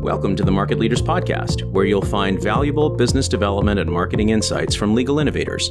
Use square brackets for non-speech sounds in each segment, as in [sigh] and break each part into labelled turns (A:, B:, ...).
A: Welcome to the Market Leaders Podcast, where you'll find valuable business development and marketing insights from legal innovators.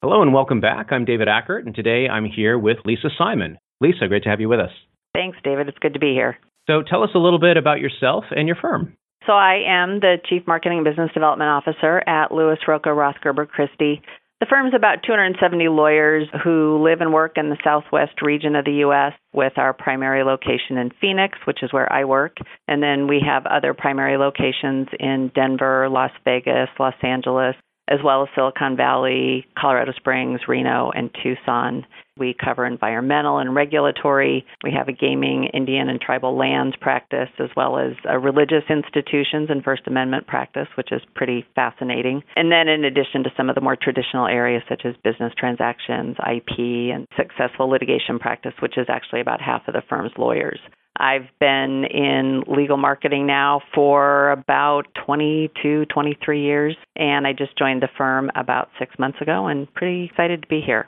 A: Hello and welcome back. I'm David Ackert, and today I'm here with Lisa Simon. Lisa, great to have you with us.
B: Thanks, David. It's good to be here.
A: So tell us a little bit about yourself and your firm.
B: So I am the Chief Marketing and Business Development Officer at Lewis Roca Rothgerber Christie. The firm's about 270 lawyers who live and work in the southwest region of the U.S., with our primary location in Phoenix, which is where I work. And then we have other primary locations in Denver, Las Vegas, Los Angeles, as well as Silicon Valley, Colorado Springs, Reno, and Tucson. We cover environmental and regulatory. We have a gaming, Indian, and tribal lands practice, as well as uh, religious institutions and First Amendment practice, which is pretty fascinating. And then, in addition to some of the more traditional areas such as business transactions, IP, and successful litigation practice, which is actually about half of the firm's lawyers. I've been in legal marketing now for about 22, 23 years, and I just joined the firm about six months ago and pretty excited to be here.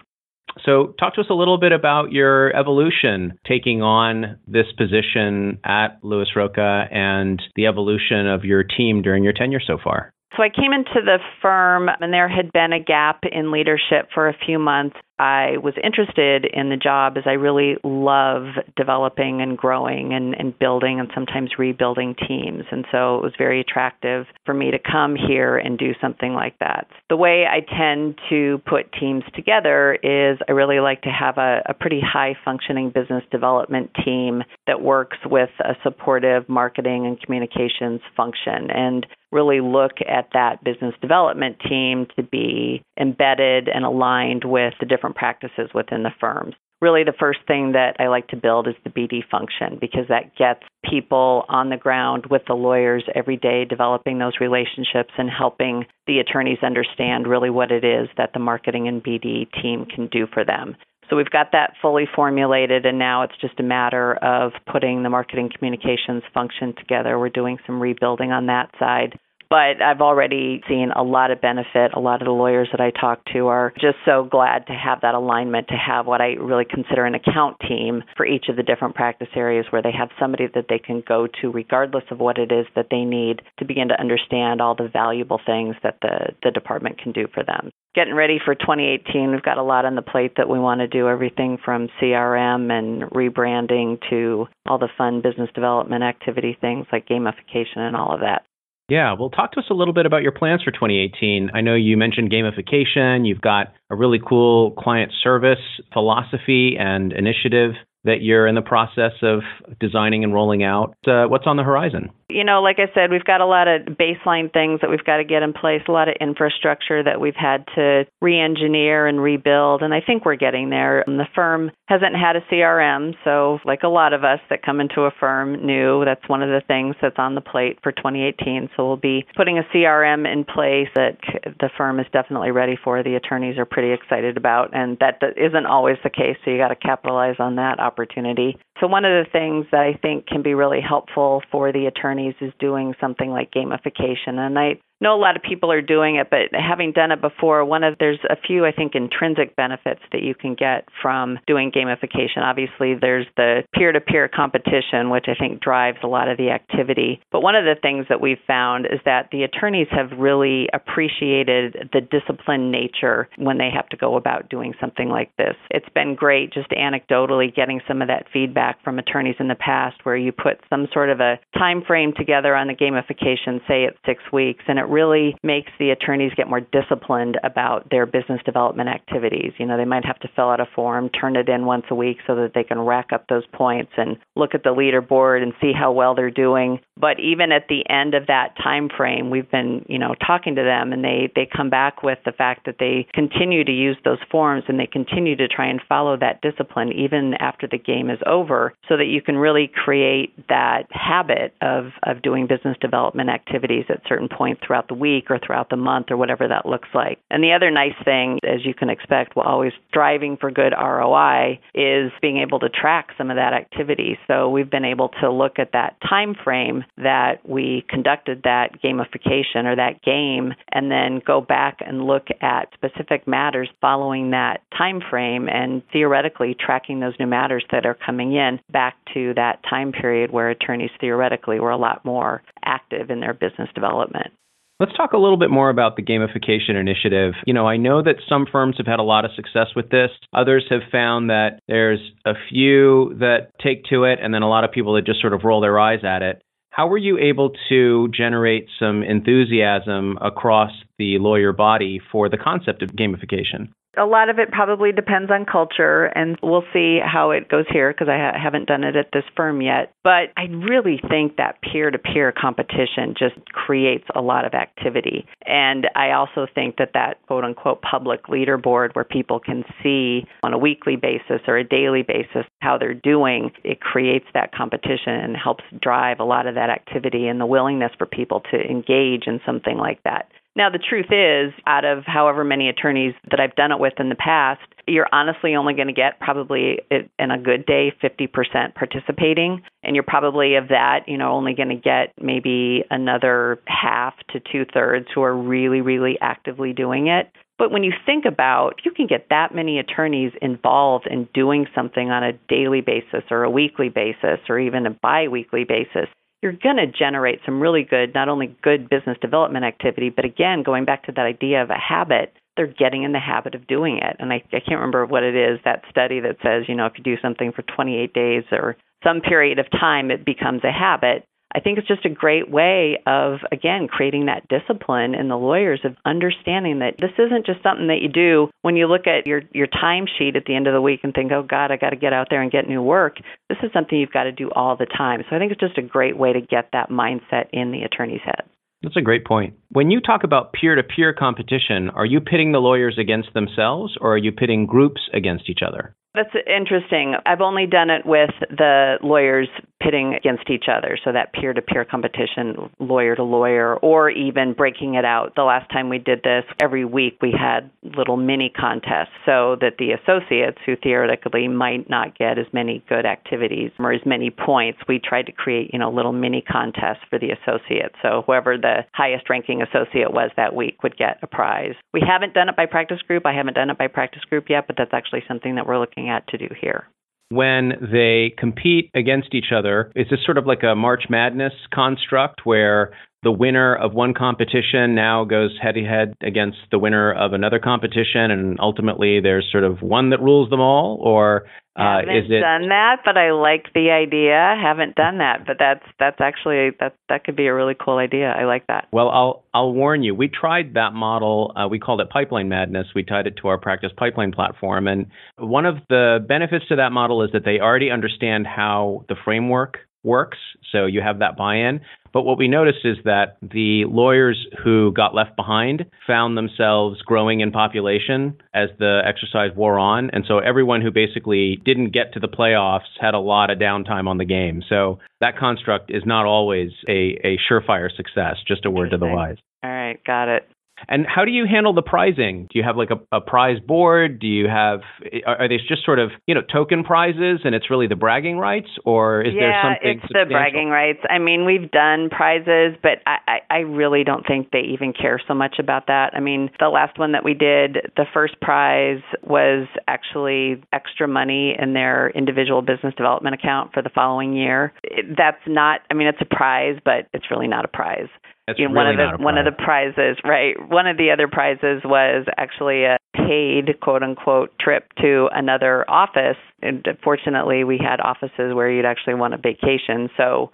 A: So, talk to us a little bit about your evolution taking on this position at Lewis Roca and the evolution of your team during your tenure so far.
B: So I came into the firm and there had been a gap in leadership for a few months. I was interested in the job as I really love developing and growing and, and building and sometimes rebuilding teams. And so it was very attractive for me to come here and do something like that. The way I tend to put teams together is I really like to have a, a pretty high functioning business development team that works with a supportive marketing and communications function. And really look at that business development team to be embedded and aligned with the different practices within the firms. Really, the first thing that I like to build is the BD function because that gets people on the ground with the lawyers every day, developing those relationships and helping the attorneys understand really what it is that the marketing and BD team can do for them. So we've got that fully formulated, and now it's just a matter of putting the marketing communications function together. We're doing some rebuilding on that side. But I've already seen a lot of benefit. A lot of the lawyers that I talk to are just so glad to have that alignment, to have what I really consider an account team for each of the different practice areas where they have somebody that they can go to regardless of what it is that they need to begin to understand all the valuable things that the, the department can do for them getting ready for 2018. We've got a lot on the plate that we want to do everything from CRM and rebranding to all the fun business development activity things like gamification and all of that.
A: Yeah, well, talk to us a little bit about your plans for 2018. I know you mentioned gamification. You've got a really cool client service philosophy and initiative that you're in the process of designing and rolling out. Uh, what's on the horizon?
B: You know, like I said, we've got a lot of baseline things that we've got to get in place, a lot of infrastructure that we've had to re engineer and rebuild, and I think we're getting there. And the firm hasn't had a CRM, so like a lot of us that come into a firm new, that's one of the things that's on the plate for 2018. So we'll be putting a CRM in place that the firm is definitely ready for. The attorneys are pretty excited about, and that isn't always the case, so you got to capitalize on that opportunity opportunity. So, one of the things that I think can be really helpful for the attorneys is doing something like gamification. And I know a lot of people are doing it, but having done it before, one of there's a few I think intrinsic benefits that you can get from doing gamification. Obviously, there's the peer-to-peer competition, which I think drives a lot of the activity. But one of the things that we've found is that the attorneys have really appreciated the disciplined nature when they have to go about doing something like this. It's been great just anecdotally getting some of that feedback from attorneys in the past where you put some sort of a time frame together on the gamification, say it's 6 weeks, and it really makes the attorneys get more disciplined about their business development activities. You know, they might have to fill out a form, turn it in once a week so that they can rack up those points and look at the leaderboard and see how well they're doing. But even at the end of that time frame, we've been, you know, talking to them and they they come back with the fact that they continue to use those forms and they continue to try and follow that discipline even after the game is over so that you can really create that habit of of doing business development activities at certain points throughout the week or throughout the month or whatever that looks like. And the other nice thing, as you can expect, we're always striving for good ROI, is being able to track some of that activity. So we've been able to look at that time frame that we conducted that gamification or that game and then go back and look at specific matters following that time frame and theoretically tracking those new matters that are coming in back to that time period where attorneys theoretically theoretically were a lot more active in their business development.
A: Let's talk a little bit more about the gamification initiative. You know, I know that some firms have had a lot of success with this. Others have found that there's a few that take to it and then a lot of people that just sort of roll their eyes at it. How were you able to generate some enthusiasm across the lawyer body for the concept of gamification?
B: A lot of it probably depends on culture, and we'll see how it goes here because I ha- haven't done it at this firm yet. But I really think that peer to peer competition just creates a lot of activity. And I also think that that quote unquote public leaderboard where people can see on a weekly basis or a daily basis how they're doing, it creates that competition and helps drive a lot of that activity and the willingness for people to engage in something like that. Now, the truth is, out of however many attorneys that I've done it with in the past, you're honestly only going to get probably in a good day 50% participating. And you're probably of that, you know, only going to get maybe another half to two thirds who are really, really actively doing it. But when you think about, you can get that many attorneys involved in doing something on a daily basis or a weekly basis or even a biweekly basis, you're going to generate some really good, not only good business development activity, but again, going back to that idea of a habit, they're getting in the habit of doing it. And I, I can't remember what it is, that study that says, you know, if you do something for 28 days or some period of time, it becomes a habit. I think it's just a great way of, again, creating that discipline in the lawyers of understanding that this isn't just something that you do when you look at your, your timesheet at the end of the week and think, oh, God, I got to get out there and get new work. This is something you've got to do all the time. So I think it's just a great way to get that mindset in the attorney's head.
A: That's a great point. When you talk about peer to peer competition, are you pitting the lawyers against themselves or are you pitting groups against each other?
B: That's interesting. I've only done it with the lawyers pitting against each other, so that peer to peer competition, lawyer to lawyer, or even breaking it out. The last time we did this, every week we had little mini contests so that the associates who theoretically might not get as many good activities or as many points, we tried to create, you know, little mini contests for the associates. So whoever the highest ranking associate was that week would get a prize. We haven't done it by practice group. I haven't done it by practice group yet, but that's actually something that we're looking looking at to do here
A: when they compete against each other? Is this sort of like a March Madness construct where the winner of one competition now goes head to head against the winner of another competition, and ultimately there's sort of one that rules them all, or
B: uh,
A: is it
B: done that? But I like the idea. Haven't done that, but that's that's actually that that could be a really cool idea. I like that.
A: Well, I'll I'll warn you. We tried that model. Uh, we called it Pipeline Madness. We tied it to our practice pipeline platform, and one of the benefits to that model is that they already understand how the framework works. So you have that buy-in. But what we noticed is that the lawyers who got left behind found themselves growing in population as the exercise wore on. And so everyone who basically didn't get to the playoffs had a lot of downtime on the game. So that construct is not always a, a surefire success, just a word to the wise.
B: All right, got it.
A: And how do you handle the prizing? Do you have like a, a prize board? Do you have are, are they just sort of you know token prizes and it's really the bragging rights, or is
B: yeah,
A: there something?
B: it's the bragging rights. I mean, we've done prizes, but I, I I really don't think they even care so much about that. I mean, the last one that we did, the first prize was actually extra money in their individual business development account for the following year. That's not. I mean, it's a prize, but it's really not a prize.
A: That's
B: you know,
A: really
B: one of the one of the prizes, right? One of the other prizes was actually a paid quote unquote trip to another office. And fortunately, we had offices where you'd actually want a vacation, so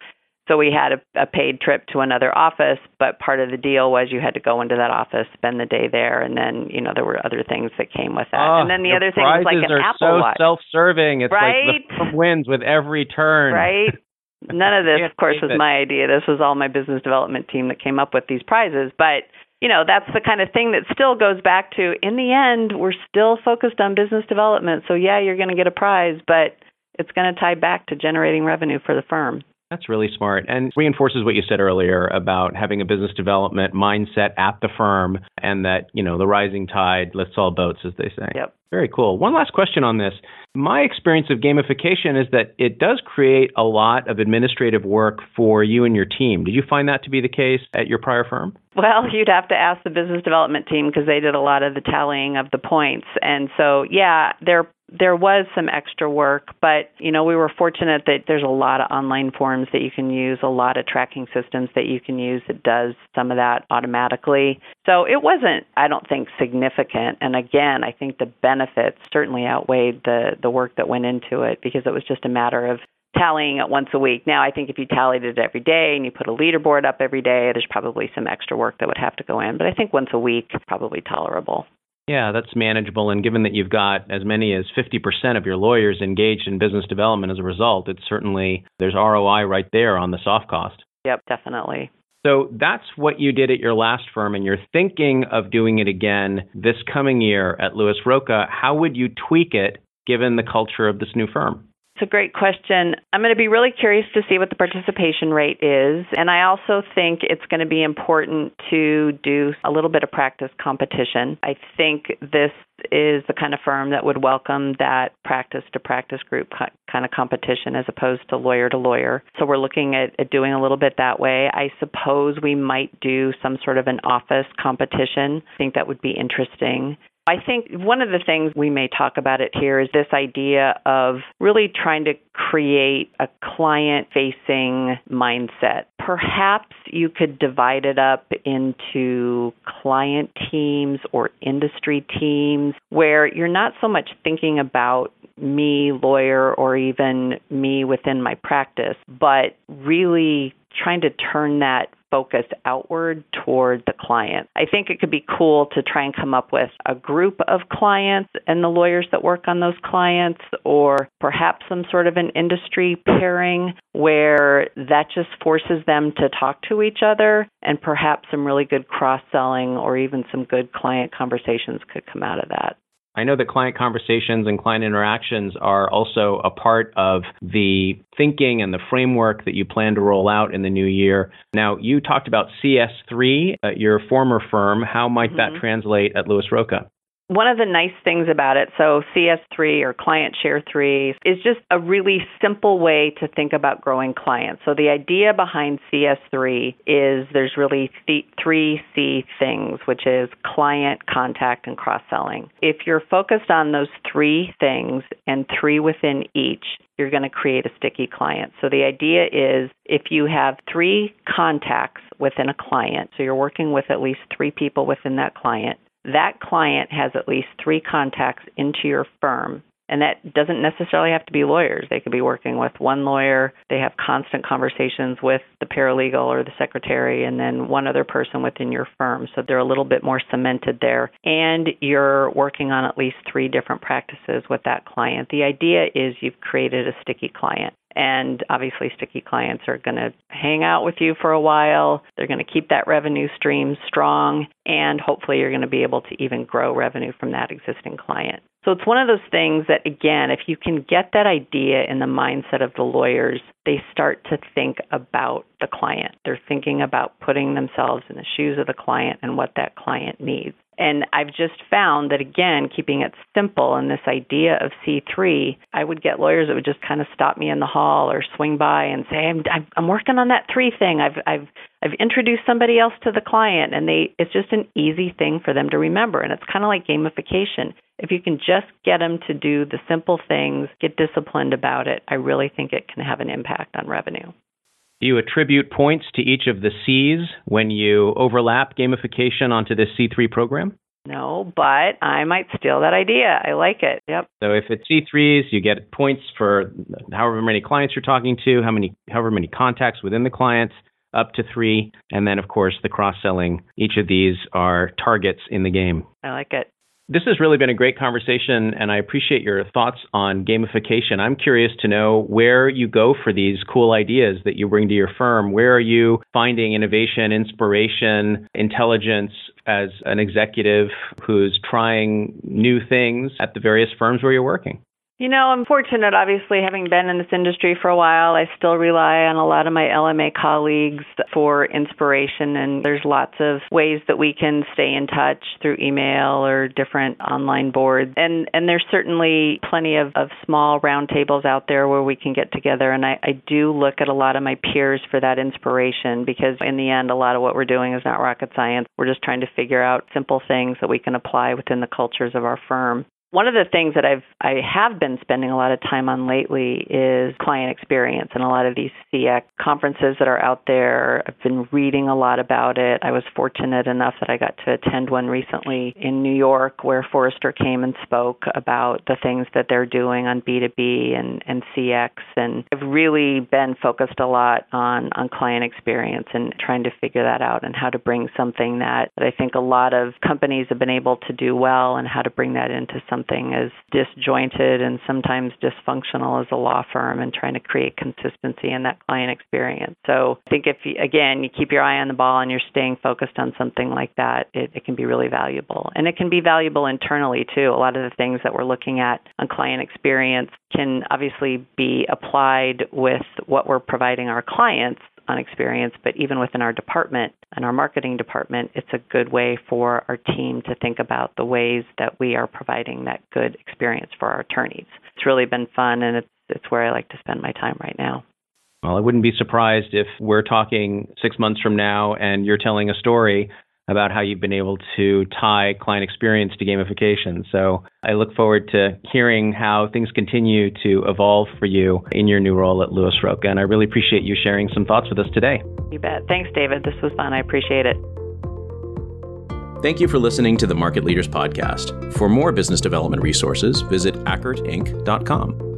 B: so we had a, a paid trip to another office. But part of the deal was you had to go into that office, spend the day there, and then you know there were other things that came with that.
A: Oh,
B: and ah, then the other thing was like an
A: are
B: Apple
A: so
B: Watch,
A: self-serving. It's
B: right?
A: like the wins with every turn.
B: right? [laughs] None of this, of course, was my idea. This was all my business development team that came up with these prizes. But, you know, that's the kind of thing that still goes back to in the end, we're still focused on business development. So, yeah, you're going to get a prize, but it's going to tie back to generating revenue for the firm.
A: That's really smart and reinforces what you said earlier about having a business development mindset at the firm and that, you know, the rising tide lifts all boats, as they say.
B: Yep.
A: Very cool. One last question on this. My experience of gamification is that it does create a lot of administrative work for you and your team. Did you find that to be the case at your prior firm?
B: Well, you'd have to ask the business development team because they did a lot of the tallying of the points. And so, yeah, there there was some extra work, but you know, we were fortunate that there's a lot of online forms that you can use, a lot of tracking systems that you can use that does some of that automatically. So it wasn't I don't think significant and again, I think the benefits certainly outweighed the the work that went into it because it was just a matter of tallying it once a week. Now, I think if you tallied it every day and you put a leaderboard up every day, there's probably some extra work that would have to go in, but I think once a week probably tolerable.
A: Yeah, that's manageable. And given that you've got as many as 50% of your lawyers engaged in business development as a result, it's certainly, there's ROI right there on the soft cost.
B: Yep, definitely.
A: So that's what you did at your last firm, and you're thinking of doing it again this coming year at Lewis Roca. How would you tweak it given the culture of this new firm?
B: It's a great question. I'm going to be really curious to see what the participation rate is. And I also think it's going to be important to do a little bit of practice competition. I think this is the kind of firm that would welcome that practice to practice group kind of competition as opposed to lawyer to lawyer. So we're looking at, at, doing a little bit that way. I suppose we might do some sort of an office competition. I think that would be interesting. I think one of the things we may talk about it here is this idea of really trying to create a client facing mindset. Perhaps you could divide it up into client teams or industry teams where you're not so much thinking about me, lawyer, or even me within my practice, but really trying to turn that focus outward toward the client. I think it could be cool to try and come up with a group of clients and the lawyers that work on those clients, or perhaps some sort of an industry pairing where that just forces them to talk to each other, and perhaps some really good cross selling or even some good client conversations could come out of that.
A: I know that client conversations and client interactions are also a part of the thinking and the framework that you plan to roll out in the new year. Now, you talked about CS3 at your former firm. How might mm-hmm. that translate at Lewis Roca?
B: One of the nice things about it, so CS3 or Client Share 3, is just a really simple way to think about growing clients. So the idea behind CS3 is there's really th- three C things, which is client, contact, and cross selling. If you're focused on those three things and three within each, you're going to create a sticky client. So the idea is if you have three contacts within a client, so you're working with at least three people within that client, that client has at least three contacts into your firm. And that doesn't necessarily have to be lawyers. They could be working with one lawyer. They have constant conversations with the paralegal or the secretary, and then one other person within your firm. So they're a little bit more cemented there. And you're working on at least three different practices with that client. The idea is you've created a sticky client. And obviously, sticky clients are going to hang out with you for a while. They're going to keep that revenue stream strong, and hopefully, you're going to be able to even grow revenue from that existing client. So, it's one of those things that, again, if you can get that idea in the mindset of the lawyers, they start to think about the client. They're thinking about putting themselves in the shoes of the client and what that client needs. And I've just found that, again, keeping it simple and this idea of C3, I would get lawyers that would just kind of stop me in the hall or swing by and say, I'm, I'm working on that three thing. I've, I've, I've introduced somebody else to the client. And they, it's just an easy thing for them to remember. And it's kind of like gamification. If you can just get them to do the simple things, get disciplined about it, I really think it can have an impact on revenue.
A: Do you attribute points to each of the C's when you overlap gamification onto this C3 program?
B: No, but I might steal that idea. I like it. Yep.
A: So if it's C3s, you get points for however many clients you're talking to, how many however many contacts within the clients, up to 3, and then of course the cross-selling. Each of these are targets in the game.
B: I like it.
A: This has really been a great conversation, and I appreciate your thoughts on gamification. I'm curious to know where you go for these cool ideas that you bring to your firm. Where are you finding innovation, inspiration, intelligence as an executive who's trying new things at the various firms where you're working?
B: You know, I'm fortunate, obviously, having been in this industry for a while. I still rely on a lot of my LMA colleagues for inspiration, and there's lots of ways that we can stay in touch through email or different online boards. And and there's certainly plenty of, of small roundtables out there where we can get together. And I, I do look at a lot of my peers for that inspiration because, in the end, a lot of what we're doing is not rocket science. We're just trying to figure out simple things that we can apply within the cultures of our firm. One of the things that I've I have been spending a lot of time on lately is client experience and a lot of these CX conferences that are out there. I've been reading a lot about it. I was fortunate enough that I got to attend one recently in New York where Forrester came and spoke about the things that they're doing on B2B and, and CX and I've really been focused a lot on on client experience and trying to figure that out and how to bring something that, that I think a lot of companies have been able to do well and how to bring that into some something as disjointed and sometimes dysfunctional as a law firm and trying to create consistency in that client experience. So I think if, you, again, you keep your eye on the ball and you're staying focused on something like that, it, it can be really valuable. And it can be valuable internally too. A lot of the things that we're looking at on client experience can obviously be applied with what we're providing our clients on experience, but even within our department and our marketing department, it's a good way for our team to think about the ways that we are providing that good experience for our attorneys. It's really been fun, and it's it's where I like to spend my time right now.
A: Well, I wouldn't be surprised if we're talking six months from now and you're telling a story about how you've been able to tie client experience to gamification. So I look forward to hearing how things continue to evolve for you in your new role at Lewis Roca. And I really appreciate you sharing some thoughts with us today.
B: You bet. Thanks, David. This was fun. I appreciate it.
C: Thank you for listening to the Market Leaders Podcast. For more business development resources, visit ackertinc.com.